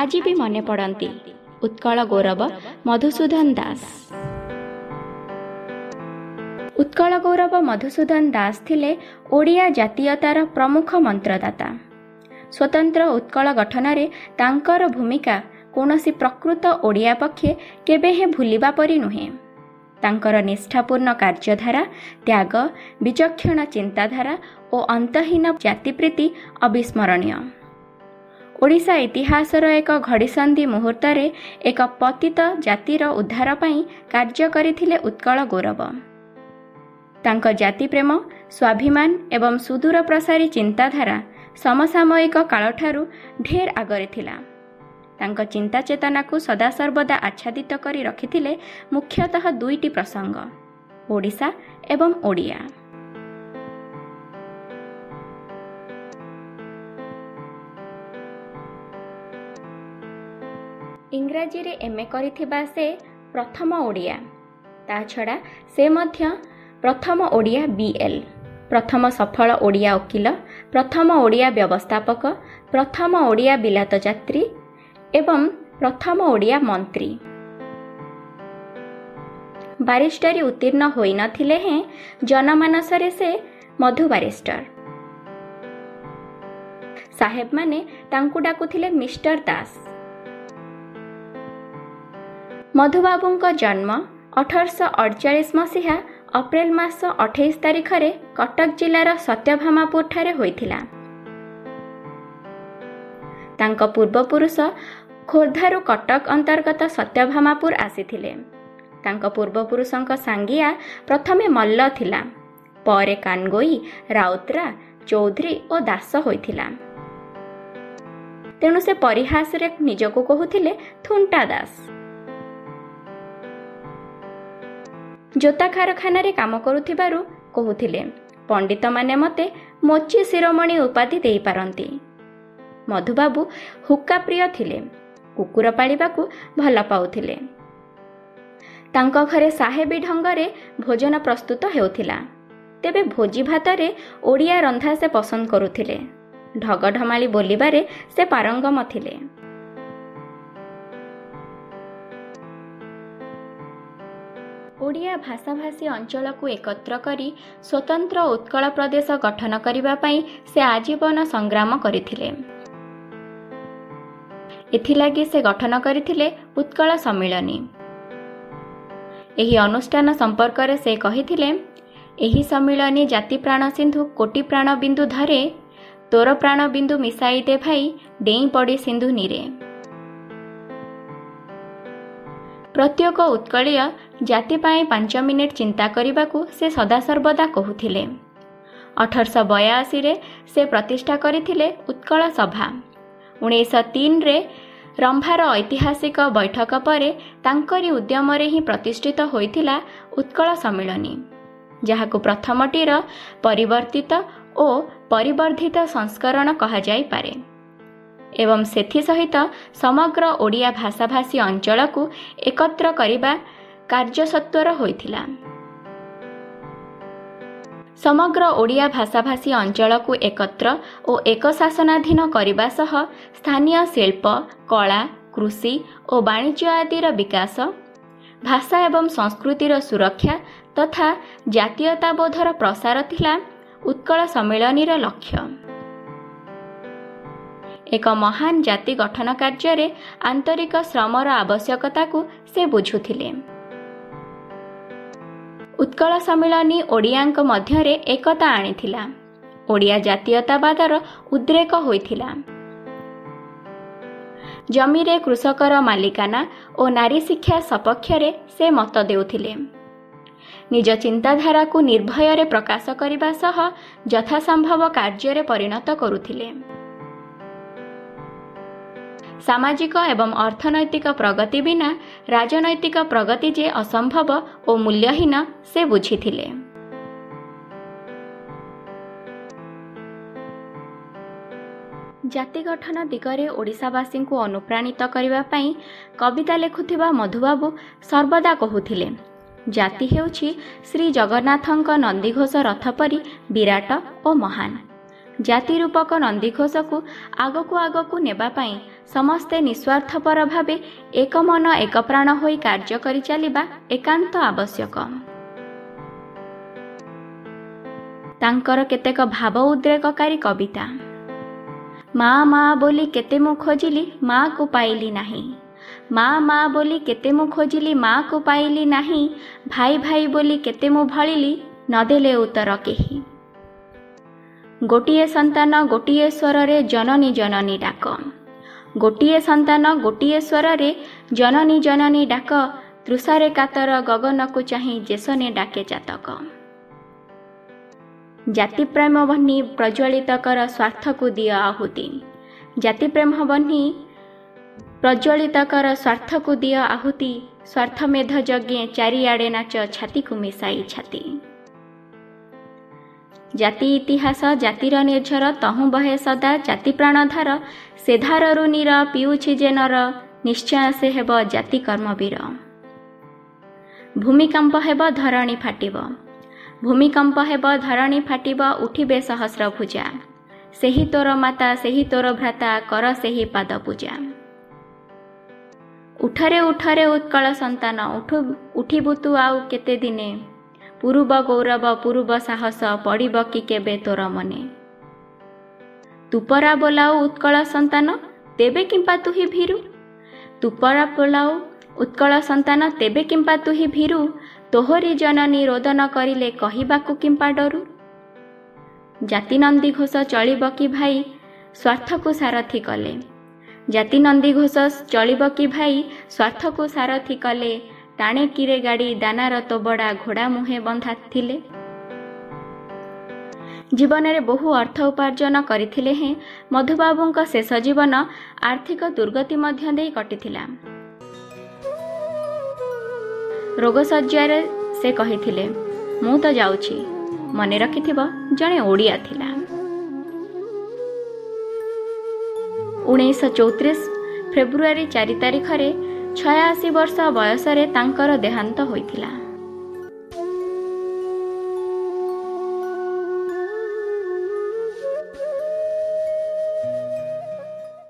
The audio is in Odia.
ଆଜି ବି ମନେ ପଡ଼ନ୍ତି ଉତ୍କଳ ଗୌରବ ମଧୁସୂଦନ ଦାସ ଉତ୍କଳ ଗୌରବ ମଧୁସୂଦନ ଦାସ ଥିଲେ ଓଡ଼ିଆ ଜାତୀୟତାର ପ୍ରମୁଖ ମନ୍ତ୍ରଦାତା। ସ୍ୱତନ୍ତ୍ର ଉତ୍କଳ ଗଠନରେ ତାଙ୍କର ଭୂମିକା କୌଣସି ପ୍ରକୃତ ଓଡ଼ିଆ ପକ୍ଷେ କେବେ ହେଁ ଭୁଲିବା ପରି ନୁହେଁ। ତାଙ୍କର ନିଷ୍ଠାପୂର୍ଣ୍ଣ କାର୍ଯ୍ୟଧାରା ତ୍ୟାଗ ବିଚକ୍ଷଣ ଚିନ୍ତାଧାରା ଓ ଅନ୍ତହୀନ ଜାତିପ୍ରୀତି ଅବିସ୍ମରଣୀୟ। ଓଡ଼ିଶା ଇତିହାସର ଏକ ଘଡ଼ିସନ୍ଧି ମୁହୂର୍ତ୍ତରେ ଏକ ପତିତ ଜାତିର ଉଦ୍ଧାର ପାଇଁ କାର୍ଯ୍ୟ କରିଥିଲେ ଉତ୍କଳ ଗୌରବ। ତାଙ୍କ ଜାତିପ୍ରେମ ସ୍ୱାଭିମାନ ଏବଂ ସୁଦୂର ପ୍ରସାରୀ ଚିନ୍ତାଧାରା ସମସାମୟିକ କାଳଠାରୁ ଢେର ଆଗରେ ଥିଲା। ତାଙ୍କ ଚିନ୍ତା ଚେତନାକୁ ସଦାସର୍ବଦା ଆଚ୍ଛାଦିତ କରି ରଖିଥିଲେ ମୁଖ୍ୟତଃ ଦୁଇଟି ପ୍ରସଙ୍ଗ ଓଡ଼ିଶା ଏବଂ ଓଡ଼ିଆ। ଇଂରାଜୀରେ ଏମ୍ ଏ କରିଥିବା ସେ ପ୍ରଥମ ଓଡ଼ିଆ। ତା ଛଡ଼ା ସେ ମଧ୍ୟ ପ୍ରଥମ ଓଡ଼ିଆ ବି ଏଲ୍ ପ୍ରଥମ ସଫଳ ଓଡ଼ିଆ ଓକିଲ ପ୍ରଥମ ଓଡ଼ିଆ ବ୍ୟବସ୍ଥାପକ ପ୍ରଥମ ଓଡ଼ିଆ ବିଲାତ ଯାତ୍ରୀ ଏବଂ ପ୍ରଥମ ଓଡ଼ିଆ ମନ୍ତ୍ରୀ। ବାରିଷ୍ଟରୀ ଉତ୍ତୀର୍ଣ୍ଣ ହୋଇନଥିଲେ ହେଁ ଜନମାନସରେ ସେ ମଧୁ ବାରିଷ୍ଟର। ସାହେବମାନେ ତାଙ୍କୁ ଡାକୁଥିଲେ ମିଷ୍ଟର ଦାସ। ମଧୁବାବୁଙ୍କ ଜନ୍ମ ଅଠରଶହ ଅଡ଼ଚାଳିଶ ମସିହା ଅପ୍ରେଲ ମାସ ଅଠେଇଶ ତାରିଖରେ କଟକ ଜିଲ୍ଲାର ସତ୍ୟଭାମାପୁରଠାରେ ହୋଇଥିଲା। ତାଙ୍କ ପୂର୍ବପୁରୁଷ ଖୋର୍ଦ୍ଧାରୁ କଟକ ଅନ୍ତର୍ଗତ ସତ୍ୟଭାମାପୁର ଆସିଥିଲେ। ତାଙ୍କ ପୂର୍ବପୁରୁଷଙ୍କ ସାଙ୍ଗିଆ ପ୍ରଥମେ ମଲ୍ଲ ଥିଲା ପରେ କାନଗୋଇ ରାଉତରା ଚୌଧୁରୀ ଓ ଦାସ ହୋଇଥିଲା। ତେଣୁ ସେ ପରିହାସରେ ନିଜକୁ କହୁଥିଲେ ଥୁଣ୍ଟା ଦାସ। ଜୋତା କାରଖାନାରେ କାମ କରୁଥିବାରୁ କହୁଥିଲେ ପଣ୍ଡିତମାନେ ମୋତେ ମୋଚି ଶିରୋମଣି ଉପାଧି ଦେଇପାରନ୍ତି ମଧୁବାବୁ ହୁକା ପ୍ରିୟ ଥିଲେ କୁକୁର ପାଳିବାକୁ ଭଲ ପାଉଥିଲେ। ତାଙ୍କ ଘରେ ସାହେବୀ ଢଙ୍ଗରେ ଭୋଜନ ପ୍ରସ୍ତୁତ ହେଉଥିଲା। ତେବେ ଭୋଜି ଭାତରେ ଓଡ଼ିଆ ରନ୍ଧା ସେ ପସନ୍ଦ କରୁଥିଲେ। ଢଗଢମାଳି ବୋଲିବାରେ ସେ ପାରଙ୍ଗମ ଥିଲେ। ଓଡ଼ିଆ ଭାଷାଭାଷୀ ଅଞ୍ଚଳକୁ ଏକତ୍ର କରି ସ୍ୱତନ୍ତ୍ର ଉତ୍କଳ ପ୍ରଦେଶ ଗଠନ କରିବା ପାଇଁ ସେ ଆଜୀବନ ସଂଗ୍ରାମ କରିଥିଲେ। ଏଥିଲାଗି ସେ ଗଠନ କରିଥିଲେ ଉତ୍କଳ ସମ୍ମିଳନୀ। ଏହି ଅନୁଷ୍ଠାନ ସମ୍ପର୍କରେ ସେ କହିଥିଲେ ଏହି ସମ୍ମିଳନୀ ଜାତି ପ୍ରାଣ ସିନ୍ଧୁ କୋଟି ପ୍ରାଣ ବିନ୍ଦୁ ଧରେ ତୋର ପ୍ରାଣ ବିନ୍ଦୁ ମିଶାଇ ଦେ ଭାଇ ଡେଇଁ ପଡ଼ି ସିନ୍ଧୁ ନିରେ। ପ୍ରତ୍ୟେକ ଉତ୍କଳୀୟ ଜାତି ପାଇଁ ପାଞ୍ଚ ମିନିଟ୍ ଚିନ୍ତା କରିବାକୁ ସେ ସଦାସର୍ବଦା କହୁଥିଲେ। ଅଠରଶହ ବୟାଅଶୀରେ ସେ ପ୍ରତିଷ୍ଠା କରିଥିଲେ ଉତ୍କଳ ସଭା। ଉଣେଇଶହ ତିନିରେ ରମ୍ଭାର ଐତିହାସିକ ବୈଠକ ପରେ ତାଙ୍କରି ଉଦ୍ୟମରେ ହିଁ ପ୍ରତିଷ୍ଠିତ ହୋଇଥିଲା ଉତ୍କଳ ସମ୍ମିଳନୀ ଯାହାକୁ ପ୍ରଥମଟିର ପରିବର୍ତ୍ତିତ ଓ ପରିବର୍ଦ୍ଧିତ ସଂସ୍କରଣ କୁହାଯାଇପାରେ। ଏବଂ ସେଥିସହିତ ସମଗ୍ର ଓଡ଼ିଆ ଭାଷାଭାଷୀ ଅଞ୍ଚଳକୁ ଏକତ୍ର କରିବା କାର୍ଯ୍ୟସତ୍ୱର ହୋଇଥିଲା। ସମଗ୍ର ଓଡ଼ିଆ ଭାଷାଭାଷୀ ଅଞ୍ଚଳକୁ ଏକତ୍ର ଓ ଏକ ଶାସନାଧୀନ କରିବା ସହ ସ୍ଥାନୀୟ ଶିଳ୍ପ କଳା କୃଷି ଓ ବାଣିଜ୍ୟ ଆଦିର ବିକାଶ ଭାଷା ଏବଂ ସଂସ୍କୃତିର ସୁରକ୍ଷା ତଥା ଜାତୀୟତାବୋଧର ପ୍ରସାର ଥିଲା ଉତ୍କଳ ସମ୍ମିଳନୀର ଲକ୍ଷ୍ୟ। ଏକ ମହାନ ଜାତି ଗଠନ କାର୍ଯ୍ୟରେ ଆନ୍ତରିକ ଶ୍ରମର ଆବଶ୍ୟକତାକୁ ସେ ବୁଝୁଥିଲେ। ଉତ୍କଳ ସମ୍ମିଳନୀ ଓଡ଼ିଆଙ୍କ ମଧ୍ୟରେ ଏକତା ଆଣିଥିଲା। ଓଡ଼ିଆ ଜାତୀୟତାବାଦର ଉଦ୍ରେକ ହୋଇଥିଲା। ଜମିରେ କୃଷକର ମାଲିକାନା ଓ ନାରୀ ଶିକ୍ଷା ସପକ୍ଷରେ ସେ ମତ ଦେଉଥିଲେ। ନିଜ ଚିନ୍ତାଧାରାକୁ ନିର୍ଭୟରେ ପ୍ରକାଶ କରିବା ସହ ଯଥାସମ୍ଭବ କାର୍ଯ୍ୟରେ ପରିଣତ କରୁଥିଲେ। ସାମାଜିକ ଏବଂ ଅର୍ଥନୈତିକ ପ୍ରଗତି ବିନା ରାଜନୈତିକ ପ୍ରଗତି ଯେ ଅସମ୍ଭବ ଓ ମୂଲ୍ୟହୀନ ସେ ବୁଝିଥିଲେ। ଜାତି ଗଠନ ଦିଗରେ ଓଡ଼ିଶାବାସୀଙ୍କୁ ଅନୁପ୍ରାଣିତ କରିବା ପାଇଁ କବିତା ଲେଖୁଥିବା ମଧୁବାବୁ ସର୍ବଦା କହୁଥିଲେ ଜାତି ହେଉଛି ଶ୍ରୀ ଜଗନ୍ନାଥଙ୍କ ନନ୍ଦିଘୋଷ ରଥ ପରି ବିରାଟ ଓ ମହାନ। ଜାତି ରୂପକ ନନ୍ଦିଘୋଷକୁ ଆଗକୁ ଆଗକୁ ନେବା ପାଇଁ ସମସ୍ତେ ନିଃସ୍ୱାର୍ଥପର ଭାବେ ଏକ ମନ ଏକ ପ୍ରାଣ ହୋଇ କାର୍ଯ୍ୟ କରି ଚାଲିବା ଏକାନ୍ତ ଆବଶ୍ୟକ। ତାଙ୍କର କେତେକ ଭାବ ଉଦ୍ରେକକାରୀ କବିତା। ମା ମା ବୋଲି କେତେ ମୁଁ ଖୋଜିଲି ମାକୁ ପାଇଲି ନାହିଁ। ମା ମା ବୋଲି କେତେ ମୁଁ ଖୋଜିଲି ମାକୁ ପାଇଲି ନାହିଁ। ଭାଇ ଭାଇ ବୋଲି କେତେ ମୁଁ ଭଳିଲି ନଦେଲେ ଉତ୍ତର କେହି। ଗୋଟିଏ ସନ୍ତାନ ଗୋଟିଏ ସ୍ୱରରେ ଜନନୀ ଜନନୀ ଡାକ। ଗୋଟିଏ ସନ୍ତାନ ଗୋଟିଏ ସ୍ୱରରେ ଜନନୀ ଜନନୀ ଡାକ। ତୃଷାରେ କାତର ଗଗନକୁ ଚାହିଁ ଜେସନେ ଡାକେ ଜାତକ। ଜାତିପ୍ରେମ ବହ୍ନି ପ୍ରଜ୍ୱଳିତ କର ସ୍ୱାର୍ଥକୁ ଦିଅ ଆହୁତି। ଜାତିପ୍ରେମ ବହ୍ନି ପ୍ରଜ୍ୱଳିତ କର ସ୍ୱାର୍ଥକୁ ଦିଅ ଆହୁତି। ସ୍ୱାର୍ଥମେଧ ଯଜ୍ଞେ ଚାରିଆଡ଼େ ନାଚ ଛାତିକୁ ମିଶାଇ ଛାତି। ଜାତି ଇତିହାସ ଜାତିର ନିର୍ଝର ତହୁଁ ବହେ ସଦା ଜାତି ପ୍ରାଣଧାର ସେ ଧାରରୁ ନୀର ପିଉଛି ଯେ ନର ନିଶ୍ଚୟ ସେ ହେବ ଜାତି କର୍ମବୀର। ଭୂମିକମ୍ପ ହେବ ଧରଣୀ ଫାଟିବ। ଭୂମିକମ୍ପ ହେବ ଧରଣୀ ଫାଟିବ ଉଠିବେ ସହସ୍ର ଭୁଜା ସେହି ତୋର ମାତା ସେହି ତୋର ଭ୍ରାତା କର ସେହି ପାଦ ପୂଜା। ଉଠରେ ଉଠରେ ଉତ୍କଳ ସନ୍ତାନ ଉଠୁ ଉଠିବୁ ତୁ ଆଉ କେତେ ଦିନେ? ପୂର୍ବ ଗୌରବ ପୂର୍ବ ସାହସ ପଡ଼ିବ କି କେବେ ତୋର ମନେ? ତୁପରା ବୋଲାଉ ଉତ୍କଳ ସନ୍ତାନ ତେବେ କିମ୍ପା ତୁହି ଭୀରୁ? ତୁପରା ବୋଲାଉ ଉତ୍କଳ ସନ୍ତାନ ତେବେ କିମ୍ପା ତୁହି ଭୀରୁ? ତୋହରି ଜନନୀ ରୋଦନ କରିଲେ କହିବାକୁ କିମ୍ପା ଡରୁ? ଜାତିନନ୍ଦୀ ଘୋଷ ଚଳିବ କି ଭାଇ? ସ୍ୱାର୍ଥକୁ ସାରଥି କଲେ। ଜାତିନନ୍ଦୀ ଘୋଷ ଚଳିବ କି ଭାଇ? ସ୍ୱାର୍ଥକୁ ସାରଥି କଲେ ଟାଣେ କିରେ ଗାଡ଼ି ଦାନାର ତୋବଡ଼ା ଘୋଡ଼ା ମୁହେଁ ବନ୍ଧା ଥିଲେ। ଜୀବନରେ ବହୁ ଅର୍ଥ ଉପାର୍ଜନ କରିଥିଲେ ହେଁ ମଧୁବାବୁଙ୍କ ଶେଷ ଜୀବନ ଆର୍ଥିକ ଦୁର୍ଗତି ମଧ୍ୟ ଦେଇ କଟିଥିଲା। ରୋଗଶଯ୍ୟାରେ ସେ କହିଥିଲେ ମୁଁ ତ ଯାଉଛି। ମନେ ରଖିଥିବ ଜଣେ ଓଡ଼ିଆ ଥିଲା। ଉଣେଇଶହ ଚଉତିରିଶ ଫେବୃଆରୀ ଚାରି ତାରିଖରେ ଛୟାଅଶୀ ବର୍ଷ ବୟସରେ ତାଙ୍କର ଦେହାନ୍ତ ହୋଇଥିଲା।